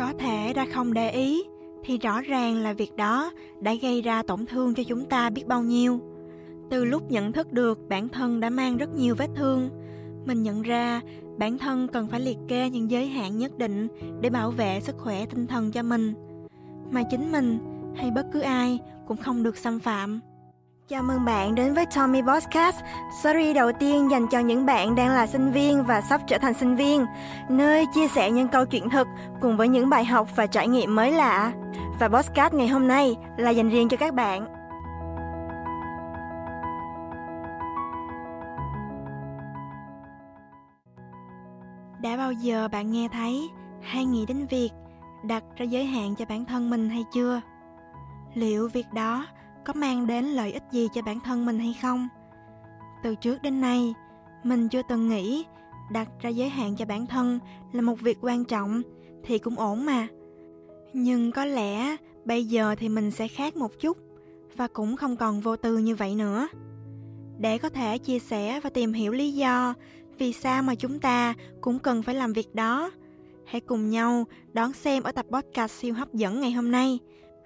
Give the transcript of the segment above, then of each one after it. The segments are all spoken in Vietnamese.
có thể đã không để ý, thì rõ ràng là việc đó đã gây ra tổn thương cho chúng ta biết bao nhiêu. Từ lúc nhận thức được bản thân đã mang rất nhiều vết thương, mình nhận ra bản thân cần phải liệt kê những giới hạn nhất định để bảo vệ sức khỏe tinh thần cho mình. Mà chính mình hay bất cứ ai cũng không được xâm phạm. Chào mừng bạn đến với Tommy Podcast, series đầu tiên dành cho những bạn đang là sinh viên và sắp trở thành sinh viên, nơi chia sẻ những câu chuyện thực cùng với những bài học và trải nghiệm mới lạ. Và podcast ngày hôm nay là dành riêng cho các bạn. Đã bao giờ bạn nghe thấy hay nghĩ đến việc đặt ra giới hạn cho bản thân mình hay chưa? Liệu việc đó có mang đến lợi ích gì cho bản thân mình hay không? Từ trước đến nay, mình chưa từng nghĩ đặt ra giới hạn cho bản thân là một việc quan trọng thì cũng ổn mà. Nhưng có lẽ bây giờ thì mình sẽ khác một chút và cũng không còn vô tư như vậy nữa. Để có thể chia sẻ và tìm hiểu lý do vì sao mà chúng ta cũng cần phải làm việc đó, hãy cùng nhau đón xem ở tập podcast siêu hấp dẫn ngày hôm nay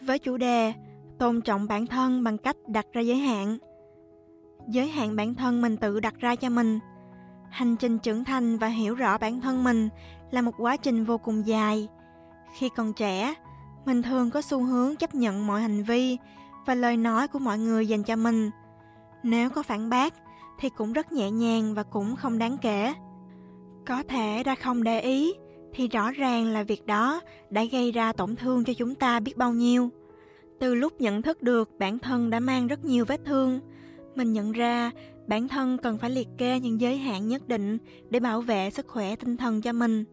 với chủ đề tôn trọng bản thân bằng cách đặt ra giới hạn. Giới hạn bản thân mình tự đặt ra cho mình. Hành trình trưởng thành và hiểu rõ bản thân mình là một quá trình vô cùng dài. Khi còn trẻ, mình thường có xu hướng chấp nhận mọi hành vi và lời nói của mọi người dành cho mình. Nếu có phản bác, thì cũng rất nhẹ nhàng và cũng không đáng kể. Có thể đã không để ý, thì rõ ràng là việc đó đã gây ra tổn thương cho chúng ta biết bao nhiêu từ lúc nhận thức được bản thân đã mang rất nhiều vết thương, mình nhận ra bản thân cần phải liệt kê những giới hạn nhất định để bảo vệ sức khỏe tinh thần cho mình.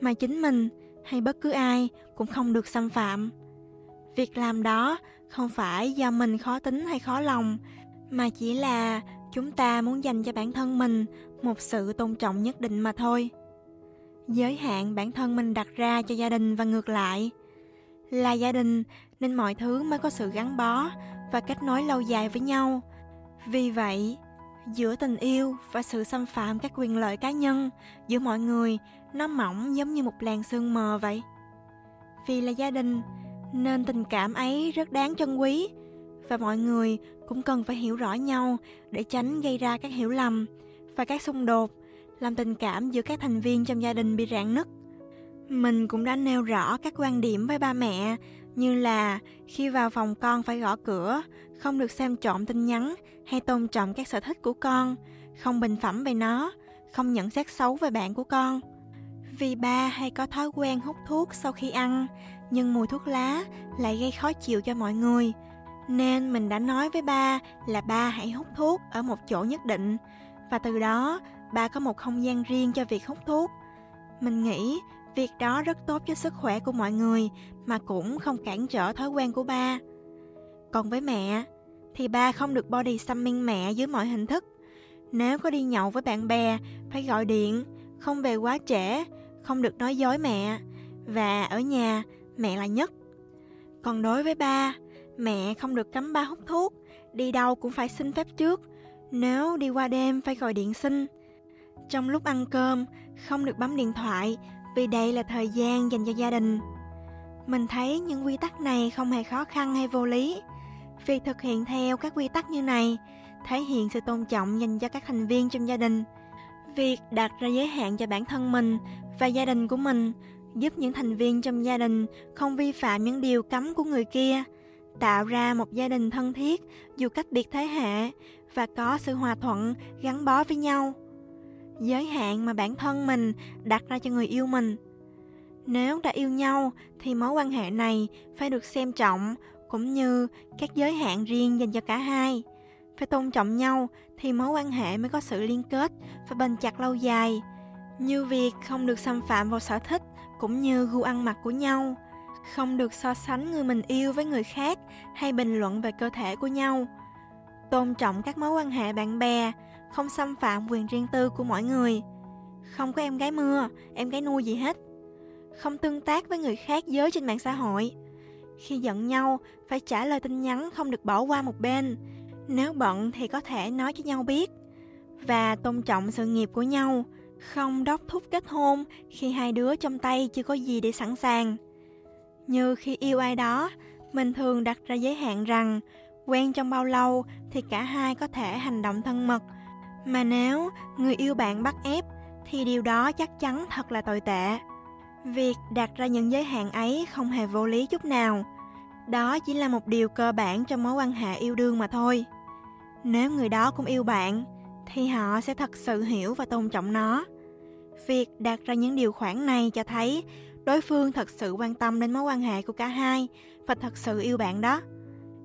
Mà chính mình hay bất cứ ai cũng không được xâm phạm. Việc làm đó không phải do mình khó tính hay khó lòng, mà chỉ là chúng ta muốn dành cho bản thân mình một sự tôn trọng nhất định mà thôi. Giới hạn bản thân mình đặt ra cho gia đình và ngược lại là gia đình nên mọi thứ mới có sự gắn bó và kết nối lâu dài với nhau. Vì vậy, giữa tình yêu và sự xâm phạm các quyền lợi cá nhân giữa mọi người, nó mỏng giống như một làn sương mờ vậy. Vì là gia đình, nên tình cảm ấy rất đáng trân quý và mọi người cũng cần phải hiểu rõ nhau để tránh gây ra các hiểu lầm và các xung đột, làm tình cảm giữa các thành viên trong gia đình bị rạn nứt. Mình cũng đã nêu rõ các quan điểm với ba mẹ như là khi vào phòng con phải gõ cửa, không được xem trộm tin nhắn hay tôn trọng các sở thích của con, không bình phẩm về nó, không nhận xét xấu về bạn của con. Vì ba hay có thói quen hút thuốc sau khi ăn, nhưng mùi thuốc lá lại gây khó chịu cho mọi người. Nên mình đã nói với ba là ba hãy hút thuốc ở một chỗ nhất định, và từ đó ba có một không gian riêng cho việc hút thuốc. Mình nghĩ Việc đó rất tốt cho sức khỏe của mọi người mà cũng không cản trở thói quen của ba. Còn với mẹ, thì ba không được body shaming mẹ dưới mọi hình thức. Nếu có đi nhậu với bạn bè, phải gọi điện, không về quá trễ, không được nói dối mẹ. Và ở nhà, mẹ là nhất. Còn đối với ba, mẹ không được cấm ba hút thuốc, đi đâu cũng phải xin phép trước. Nếu đi qua đêm phải gọi điện xin. Trong lúc ăn cơm, không được bấm điện thoại vì đây là thời gian dành cho gia đình. Mình thấy những quy tắc này không hề khó khăn hay vô lý. Việc thực hiện theo các quy tắc như này thể hiện sự tôn trọng dành cho các thành viên trong gia đình. Việc đặt ra giới hạn cho bản thân mình và gia đình của mình giúp những thành viên trong gia đình không vi phạm những điều cấm của người kia, tạo ra một gia đình thân thiết dù cách biệt thế hệ và có sự hòa thuận gắn bó với nhau giới hạn mà bản thân mình đặt ra cho người yêu mình. Nếu đã yêu nhau, thì mối quan hệ này phải được xem trọng cũng như các giới hạn riêng dành cho cả hai. Phải tôn trọng nhau thì mối quan hệ mới có sự liên kết và bền chặt lâu dài. Như việc không được xâm phạm vào sở thích cũng như gu ăn mặc của nhau, không được so sánh người mình yêu với người khác hay bình luận về cơ thể của nhau. Tôn trọng các mối quan hệ bạn bè không xâm phạm quyền riêng tư của mọi người không có em gái mưa em gái nuôi gì hết không tương tác với người khác giới trên mạng xã hội khi giận nhau phải trả lời tin nhắn không được bỏ qua một bên nếu bận thì có thể nói cho nhau biết và tôn trọng sự nghiệp của nhau Không đốc thúc kết hôn khi hai đứa trong tay chưa có gì để sẵn sàng. Như khi yêu ai đó, mình thường đặt ra giới hạn rằng quen trong bao lâu thì cả hai có thể hành động thân mật. Mà nếu người yêu bạn bắt ép thì điều đó chắc chắn thật là tồi tệ. Việc đặt ra những giới hạn ấy không hề vô lý chút nào. Đó chỉ là một điều cơ bản trong mối quan hệ yêu đương mà thôi. Nếu người đó cũng yêu bạn, thì họ sẽ thật sự hiểu và tôn trọng nó. Việc đặt ra những điều khoản này cho thấy đối phương thật sự quan tâm đến mối quan hệ của cả hai và thật sự yêu bạn đó.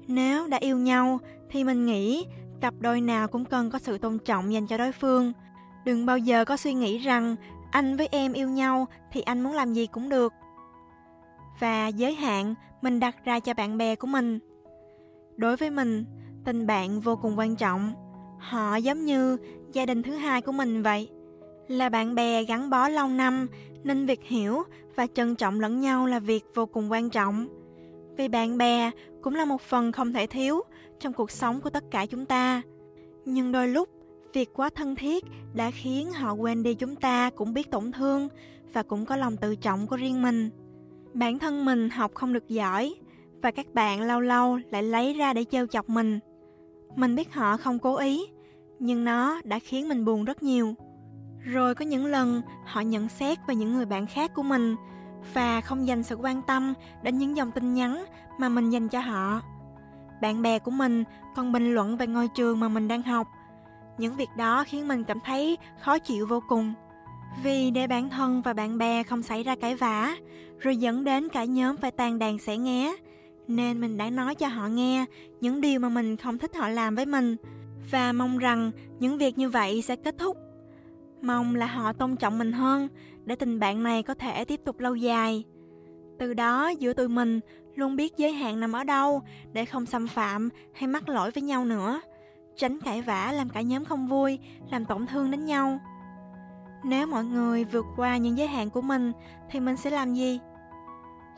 Nếu đã yêu nhau thì mình nghĩ cặp đôi nào cũng cần có sự tôn trọng dành cho đối phương. Đừng bao giờ có suy nghĩ rằng anh với em yêu nhau thì anh muốn làm gì cũng được. Và giới hạn mình đặt ra cho bạn bè của mình. Đối với mình, tình bạn vô cùng quan trọng. Họ giống như gia đình thứ hai của mình vậy. Là bạn bè gắn bó lâu năm nên việc hiểu và trân trọng lẫn nhau là việc vô cùng quan trọng. Vì bạn bè cũng là một phần không thể thiếu trong cuộc sống của tất cả chúng ta. Nhưng đôi lúc, việc quá thân thiết đã khiến họ quên đi chúng ta cũng biết tổn thương và cũng có lòng tự trọng của riêng mình. Bản thân mình học không được giỏi và các bạn lâu lâu lại lấy ra để trêu chọc mình. Mình biết họ không cố ý, nhưng nó đã khiến mình buồn rất nhiều. Rồi có những lần họ nhận xét về những người bạn khác của mình và không dành sự quan tâm đến những dòng tin nhắn mà mình dành cho họ. Bạn bè của mình còn bình luận về ngôi trường mà mình đang học. Những việc đó khiến mình cảm thấy khó chịu vô cùng. Vì để bản thân và bạn bè không xảy ra cãi vã, rồi dẫn đến cả nhóm phải tàn đàn xẻ nghé, nên mình đã nói cho họ nghe những điều mà mình không thích họ làm với mình và mong rằng những việc như vậy sẽ kết thúc. Mong là họ tôn trọng mình hơn để tình bạn này có thể tiếp tục lâu dài. Từ đó giữa tụi mình luôn biết giới hạn nằm ở đâu để không xâm phạm hay mắc lỗi với nhau nữa. Tránh cãi vã làm cả nhóm không vui, làm tổn thương đến nhau. Nếu mọi người vượt qua những giới hạn của mình thì mình sẽ làm gì?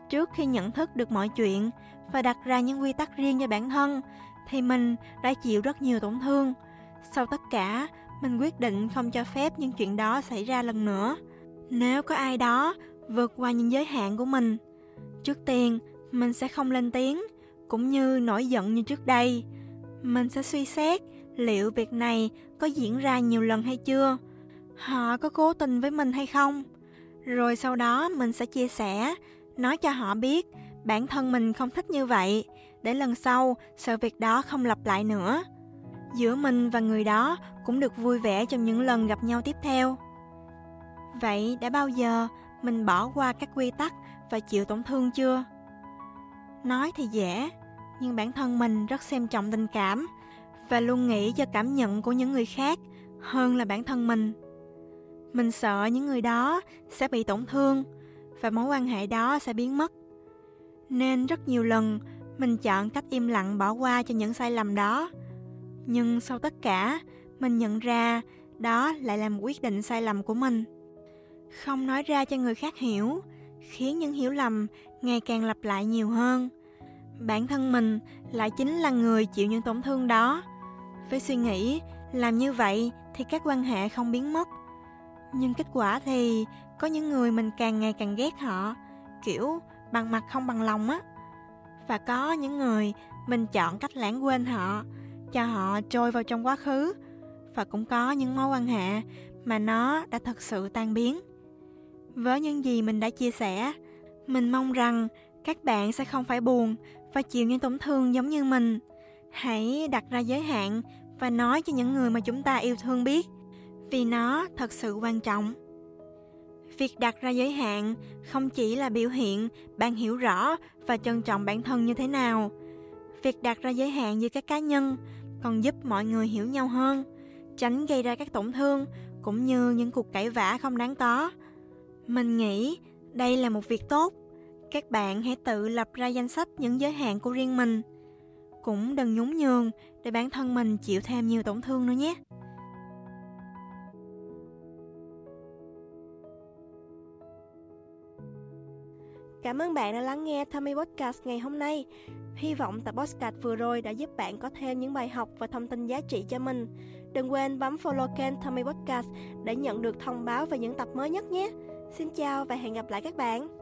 Trước khi nhận thức được mọi chuyện và đặt ra những quy tắc riêng cho bản thân thì mình đã chịu rất nhiều tổn thương. Sau tất cả, mình quyết định không cho phép những chuyện đó xảy ra lần nữa. Nếu có ai đó vượt qua những giới hạn của mình, trước tiên mình sẽ không lên tiếng cũng như nổi giận như trước đây. Mình sẽ suy xét liệu việc này có diễn ra nhiều lần hay chưa, họ có cố tình với mình hay không. Rồi sau đó mình sẽ chia sẻ, nói cho họ biết bản thân mình không thích như vậy, để lần sau sự việc đó không lặp lại nữa. Giữa mình và người đó cũng được vui vẻ trong những lần gặp nhau tiếp theo. Vậy đã bao giờ mình bỏ qua các quy tắc và chịu tổn thương chưa? Nói thì dễ, nhưng bản thân mình rất xem trọng tình cảm và luôn nghĩ cho cảm nhận của những người khác hơn là bản thân mình. Mình sợ những người đó sẽ bị tổn thương và mối quan hệ đó sẽ biến mất. Nên rất nhiều lần mình chọn cách im lặng bỏ qua cho những sai lầm đó. Nhưng sau tất cả, mình nhận ra đó lại là một quyết định sai lầm của mình. Không nói ra cho người khác hiểu, khiến những hiểu lầm ngày càng lặp lại nhiều hơn. Bản thân mình lại chính là người chịu những tổn thương đó. Với suy nghĩ, làm như vậy thì các quan hệ không biến mất. Nhưng kết quả thì có những người mình càng ngày càng ghét họ, kiểu bằng mặt không bằng lòng á. Và có những người mình chọn cách lãng quên họ, cho họ trôi vào trong quá khứ. Và cũng có những mối quan hệ mà nó đã thật sự tan biến. Với những gì mình đã chia sẻ, mình mong rằng các bạn sẽ không phải buồn và chịu những tổn thương giống như mình. Hãy đặt ra giới hạn và nói cho những người mà chúng ta yêu thương biết, vì nó thật sự quan trọng. Việc đặt ra giới hạn không chỉ là biểu hiện bạn hiểu rõ và trân trọng bản thân như thế nào. Việc đặt ra giới hạn giữa các cá nhân còn giúp mọi người hiểu nhau hơn, tránh gây ra các tổn thương cũng như những cuộc cãi vã không đáng có. Mình nghĩ đây là một việc tốt. Các bạn hãy tự lập ra danh sách những giới hạn của riêng mình. Cũng đừng nhún nhường để bản thân mình chịu thêm nhiều tổn thương nữa nhé. Cảm ơn bạn đã lắng nghe Tommy Podcast ngày hôm nay. Hy vọng tập podcast vừa rồi đã giúp bạn có thêm những bài học và thông tin giá trị cho mình. Đừng quên bấm follow kênh Tommy Podcast để nhận được thông báo về những tập mới nhất nhé. Xin chào và hẹn gặp lại các bạn.